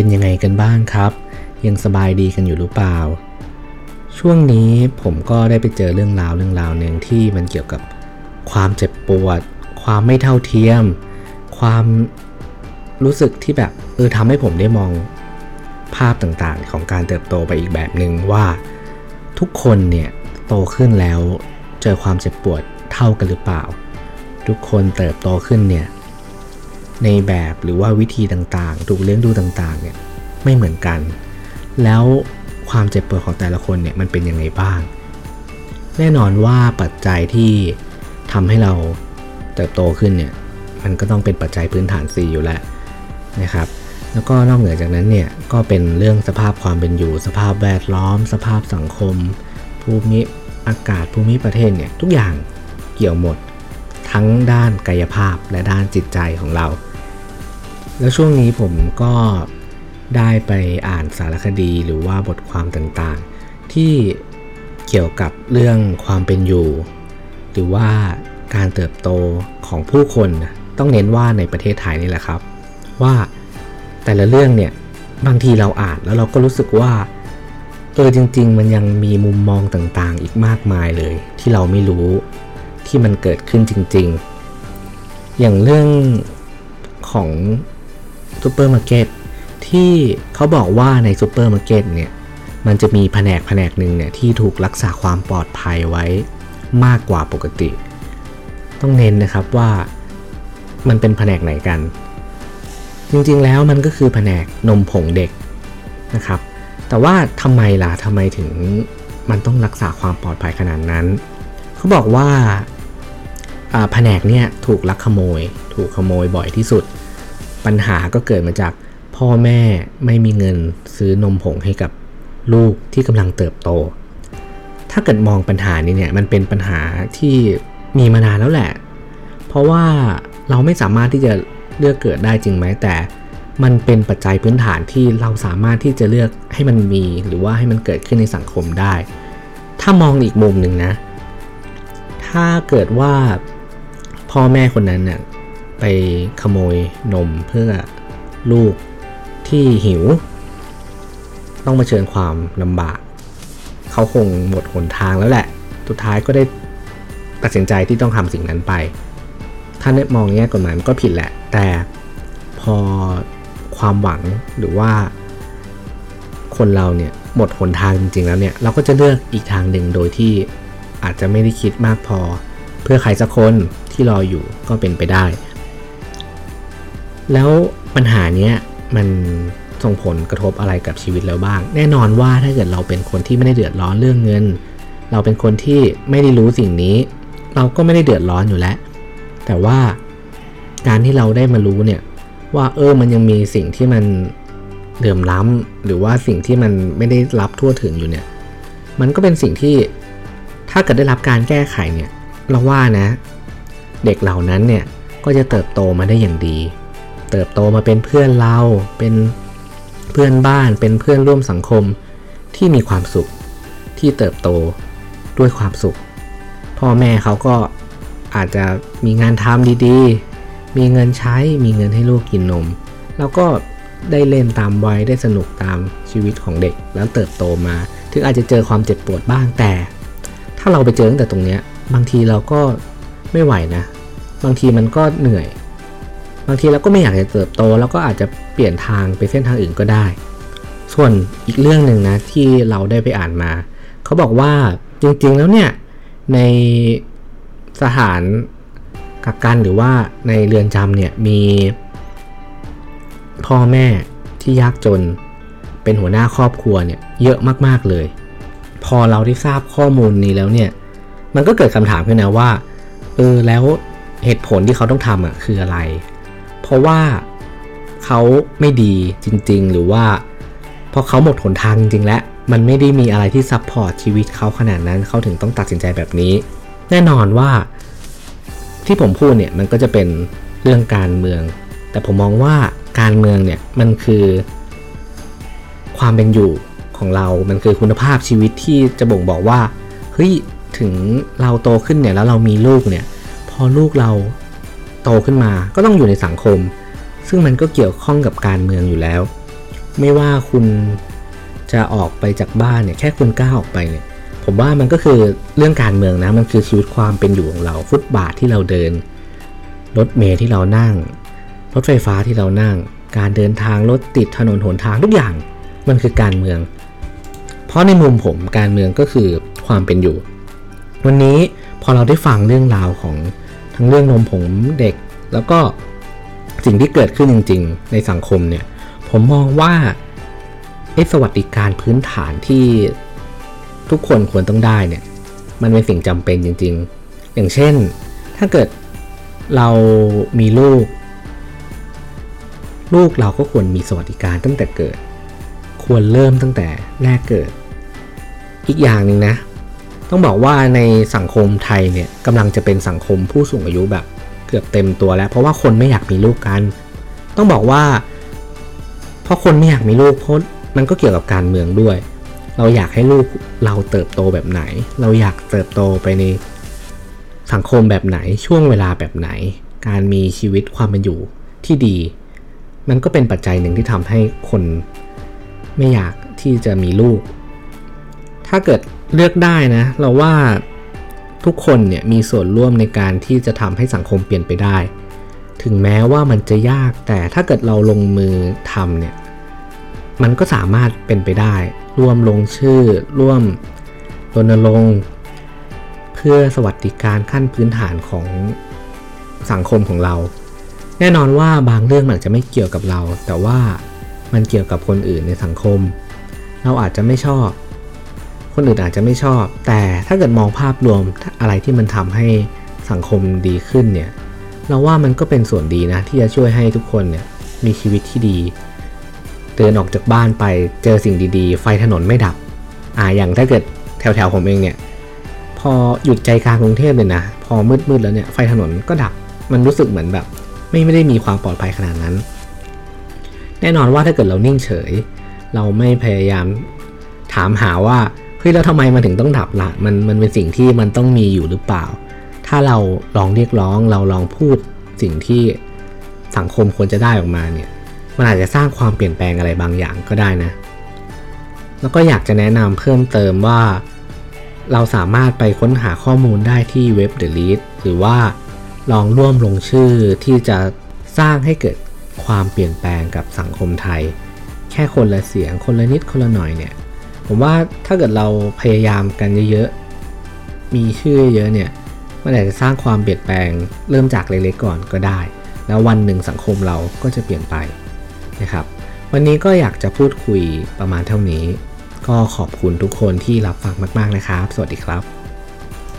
เป็นยังไงกันบ้างครับ ยังสบายดีกันอยู่หรือเปล่า ช่วงนี้ผมก็ได้ไปเจอเรื่องราวเรื่องราวหนึ่งที่มันเกี่ยวกับความเจ็บปวด ความไม่เท่าเทียม ความรู้สึกที่แบบเออทำให้ผมได้มองภาพต่างๆ ของการเติบโตไปอีกแบบหนึ่งว่า ทุกคนเนี่ยโตขึ้นแล้วเจอความเจ็บปวดเท่ากันหรือเปล่า ทุกคนเติบโตขึ้นเนี่ย ในแบบหรือว่าวิธีต่างๆ ถูกเลี้ยงดูต่างๆเนี่ยไม่เหมือนกัน แล้วความเจ็บปวดของแต่ละคนเนี่ยมันเป็นยังไงบ้าง แน่นอนว่าปัจจัยที่ทำให้เราเติบโตขึ้นเนี่ยมันก็ต้องเป็นปัจจัยพื้นฐาน 4 อยู่แล้วนะครับแล้วก็นอกเหนือจากนั้นเนี่ยก็เป็นเรื่องสภาพความเป็นอยู่ สภาพแวดล้อม สภาพสังคม ภูมิอากาศภูมิประเทศเนี่ยทุกอย่างเกี่ยวหมด ทั้งด้านกายภาพและด้านจิตใจของเรา แล้วช่วงนี้ผมก็ได้ไปอ่านสารคดีหรือว่าบทความต่างๆ ที่เกี่ยวกับเรื่องความเป็นอยู่ หรือว่าการเติบโตของผู้คนต้องเน้นว่าในประเทศไทยนี่แหละครับ ว่าแต่ละเรื่องเนี่ยบางทีเราอ่านแล้วเราก็รู้สึกว่าเออจริง ๆ มันยังมีมุมมองต่างๆ อีกมากมายเลย ที่เราไม่รู้ที่มันเกิดขึ้นจริง ๆ อย่างเรื่องของ ซูเปอร์มาร์เก็ตที่เขาบอกว่าในซูเปอร์มาร์เก็ตเนี่ยมันจะมีแผนกแผนกหนึ่งเนี่ยที่ถูกรักษาความปลอดภัยไว้มากกว่าปกติ ต้องเน้นนะครับว่ามันเป็นแผนกไหนกัน จริงๆแล้วมันก็คือแผนกนมผงเด็กนะครับ แต่ว่าทำไมล่ะทำไมถึงมันต้องรักษาความปลอดภัยขนาดนั้น เขาบอกว่าแผนกเนี่ยถูกลักขโมย ถูกขโมยบ่อยที่สุด ปัญหาก็เกิดมาจากพ่อแม่ไม่มีเงินซื้อนมผงให้กับลูกที่กำลังเติบโต ถ้าเกิดมองปัญหานี้เนี่ยมันเป็นปัญหาที่มีมานานแล้วแหละ เพราะว่าเราไม่สามารถที่จะเลือกเกิดได้จริงไหมแต่มันเป็นปัจจัยพื้นฐานที่เราสามารถที่จะเลือกให้มันมีหรือว่าให้มันเกิดขึ้นในสังคมได้ ถ้ามองอีกมุมหนึ่งนะ ถ้าเกิดว่าพ่อแม่คนนั้นเนี่ย ไปขโมยนมเพื่อลูกที่หิว ต้องมาเชิญความลำบาก เขาคงหมดหนทางแล้วแหละ สุดท้ายก็ได้ตัดสินใจที่ต้องทำสิ่งนั้นไป ถ้าเนมองแง่กฎหมายมันก็ผิดแหละ แต่พอความหวังหรือว่าคนเราเนี่ยหมดหนทางจริงๆแล้วเนี่ยเราก็จะเลือกอีกทางหนึ่งโดยที่อาจจะไม่ได้คิดมากพอ เพื่อใครสักคนที่รออยู่ก็เป็นไปได้ แล้วปัญหาเนี้ยมันส่งผลกระทบอะไรกับชีวิตเราบ้าง แน่นอนว่าถ้าเกิดเราเป็นคนที่ไม่ได้เดือดร้อนเรื่องเงิน เราเป็นคนที่ไม่ได้รู้สิ่งนี้ เราก็ไม่ได้เดือดร้อนอยู่แล้ว แต่ว่าการที่เราได้มารู้เนี่ยว่าเออมันยังมีสิ่งที่มันเดือมล้ำหรือว่าสิ่งที่มันไม่ได้รับทั่วถึงอยู่เนี่ย มันก็เป็นสิ่งที่ถ้าเกิดได้รับการแก้ไขเนี่ยเราว่านะ เด็กเหล่านั้นเนี่ยก็จะเติบโตมาได้อย่างดี เติบโตมาเป็นเพื่อนเรา เป็นเพื่อนบ้าน เป็นเพื่อนร่วมสังคมที่มีความสุข ที่เติบโตด้วยความสุข พ่อแม่เขาก็อาจจะมีงานทำดีๆ มีเงินใช้ มีเงินให้ลูกกินนม แล้วก็ได้เล่นตามวัย ได้สนุกตามชีวิตของเด็ก แล้วเติบโตมา ถึงอาจจะเจอความเจ็บปวดบ้างแต่ ถ้าเราไปเจอตั้งแต่ตรงเนี้ย บางทีเราก็ไม่ไหวนะ บางทีมันก็เหนื่อย บางทีเราก็ไม่อยากจะเติบโต แล้วก็อาจจะเปลี่ยนทางไปเส้นทางอื่นก็ได้ ส่วนอีกเรื่องหนึ่งนะที่เราได้ไปอ่านมา เขาบอกว่าจริงๆแล้วเนี่ยในสถานกักกันหรือว่าในเรือนจำเนี่ยมีพ่อแม่ที่ยากจนเป็นหัวหน้าครอบครัวเนี่ยเยอะมากๆเลย พอเราได้ทราบข้อมูลนี้แล้วเนี่ยมันก็เกิดคำถามขึ้นนะว่าเออแล้วเหตุผลที่เขาต้องทำอะคืออะไร เพราะว่าเขาไม่ดีจริง ๆ หรือว่าพอเขาหมดหนทางจริงแล้วมันไม่ได้มีอะไรที่ซับพอร์ตชีวิตเขาขนาดนั้นเขาถึงต้องตัดสินใจแบบนี้ แน่นอนว่าที่ผมพูดเนี่ยมันก็จะเป็นเรื่องการเมือง แต่ผมมองว่าการเมืองเนี่ยมันคือความเป็นอยู่ของเรา มันคือคุณภาพชีวิตที่จะบ่งบอกว่าเฮ้ยถึงเราโตขึ้นเนี่ยแล้วเรามีลูกเนี่ย พอลูกเรา โตขึ้นมาก็ต้องอยู่ในสังคม ซึ่งมันก็เกี่ยวข้องกับการเมืองอยู่แล้ว ไม่ว่าคุณจะออกไปจากบ้านเนี่ยแค่คุณก้าวออกไปเนี่ยผมว่ามันก็คือเรื่องการเมืองนะมันคือชีวิตความเป็นอยู่ของเราฟุตบาทที่เราเดินรถเมล์ที่เรานั่ง รถไฟฟ้าที่เรานั่ง การเดินทางรถติดถนนหนทางทุกอย่างมันคือการเมือง เพราะในมุมผมการเมืองก็คือความเป็นอยู่ วันนี้พอเราได้ฟังเรื่องราวของ ทั้งเรื่องนมผงเด็ก แล้วก็สิ่งที่เกิดขึ้นจริง ๆ ในสังคมเนี่ย ผมมองว่าไอ้สวัสดิการพื้นฐานที่ทุกคนควรต้องได้เนี่ย มันเป็นสิ่งจำเป็นจริง ๆ อย่างเช่น ถ้าเกิดเรามีลูก ลูกเราก็ควรมีสวัสดิการตั้งแต่เกิด ควรเริ่มตั้งแต่แรกเกิด อีกอย่างหนึ่งนะ ต้องบอกว่าในสังคมไทยเนี่ยกำลังจะเป็นสังคมผู้สูงอายุแบบเกือบเต็มตัวแล้ว เพราะว่าคนไม่อยากมีลูกกัน ต้องบอกว่า เพราะคนไม่อยากมีลูกเพราะมันก็เกี่ยวกับการเมืองด้วย เราอยากให้ลูกเราเติบโตแบบไหน เราอยากเติบโตไปในสังคมแบบไหนช่วงเวลาแบบไหน การมีชีวิตความเป็นอยู่ที่ดี มันก็เป็นปัจจัยหนึ่งที่ทำให้คนไม่อยากที่จะมีลูก ถ้าเกิด เลือกได้นะ เราว่าทุกคนเนี่ยมีส่วนร่วมในการที่จะทำให้สังคมเปลี่ยนไปได้ ถึงแม้ว่ามันจะยากแต่ถ้าเกิดเราลงมือทำเนี่ยมันก็สามารถเป็นไปได้ ร่วมลงชื่อ ร่วมรณรงค์เพื่อสวัสดิการขั้นพื้นฐานของสังคมของเรา แน่นอนว่าบางเรื่องมันจะไม่เกี่ยวกับเรา แต่ว่ามันเกี่ยวกับคนอื่นในสังคม เราอาจจะไม่ชอบ คนอื่นอาจจะไม่ชอบ แต่ถ้าเกิดมองภาพรวมอะไรที่มันทำให้สังคมดีขึ้นเนี่ยเราว่ามันก็เป็นส่วนดีนะ ที่จะช่วยให้ทุกคนเนี่ยมีชีวิตที่ดีเดินออกจากบ้านไปเจอสิ่งดีๆ ไฟถนนไม่ดับ อ่าอย่างถ้าเกิดแถวๆผมเองเนี่ย พอหยุดใจกลางกรุงเทพเลยนะ พอมืดๆแล้วเนี่ยไฟถนนก็ดับ มันรู้สึกเหมือนแบบ ไม่ไม่ได้มีความปลอดภัยขนาดนั้น แน่นอนว่าถ้าเกิดเรานิ่งเฉย เราไม่พยายามถามหาว่า เฮ้ยแล้วทำไมมันถึงต้องดับละ่ะมันมันเป็นสิ่งที่มันต้องมีอยู่หรือเปล่า ถ้าเราลองเรียกร้องเราลองพูดสิ่งที่สังคมควรจะได้ออกมาเนี่ยมันอาจจะสร้างความเปลี่ยนแปลงอะไรบางอย่างก็ได้นะ แล้วก็อยากจะแนะนำเพิ่มเติมว่า เราสามารถไปค้นหาข้อมูลได้ที่เว็บ The Lead หรือว่าลองร่วมลงชื่อที่จะสร้างให้เกิดความเปลี่ยนแปลงกับสังคมไทย แค่คนละเสียงคนละนิดคนละหน่อยเนี่ย ผมว่าถ้าเกิดเราพยายามกันเยอะๆ มีชื่อเยอะเนี่ย มันอาจจะสร้างความเปลี่ยนแปลงเริ่มจากเล็กๆก่อนก็ได้ แล้ววันหนึ่งสังคมเราก็จะเปลี่ยนไปนะครับ วันนี้ก็อยากจะพูดคุยประมาณเท่านี้ ก็ขอบคุณทุกคนที่รับฟังมาก ๆนะครับ สวัสดีครับ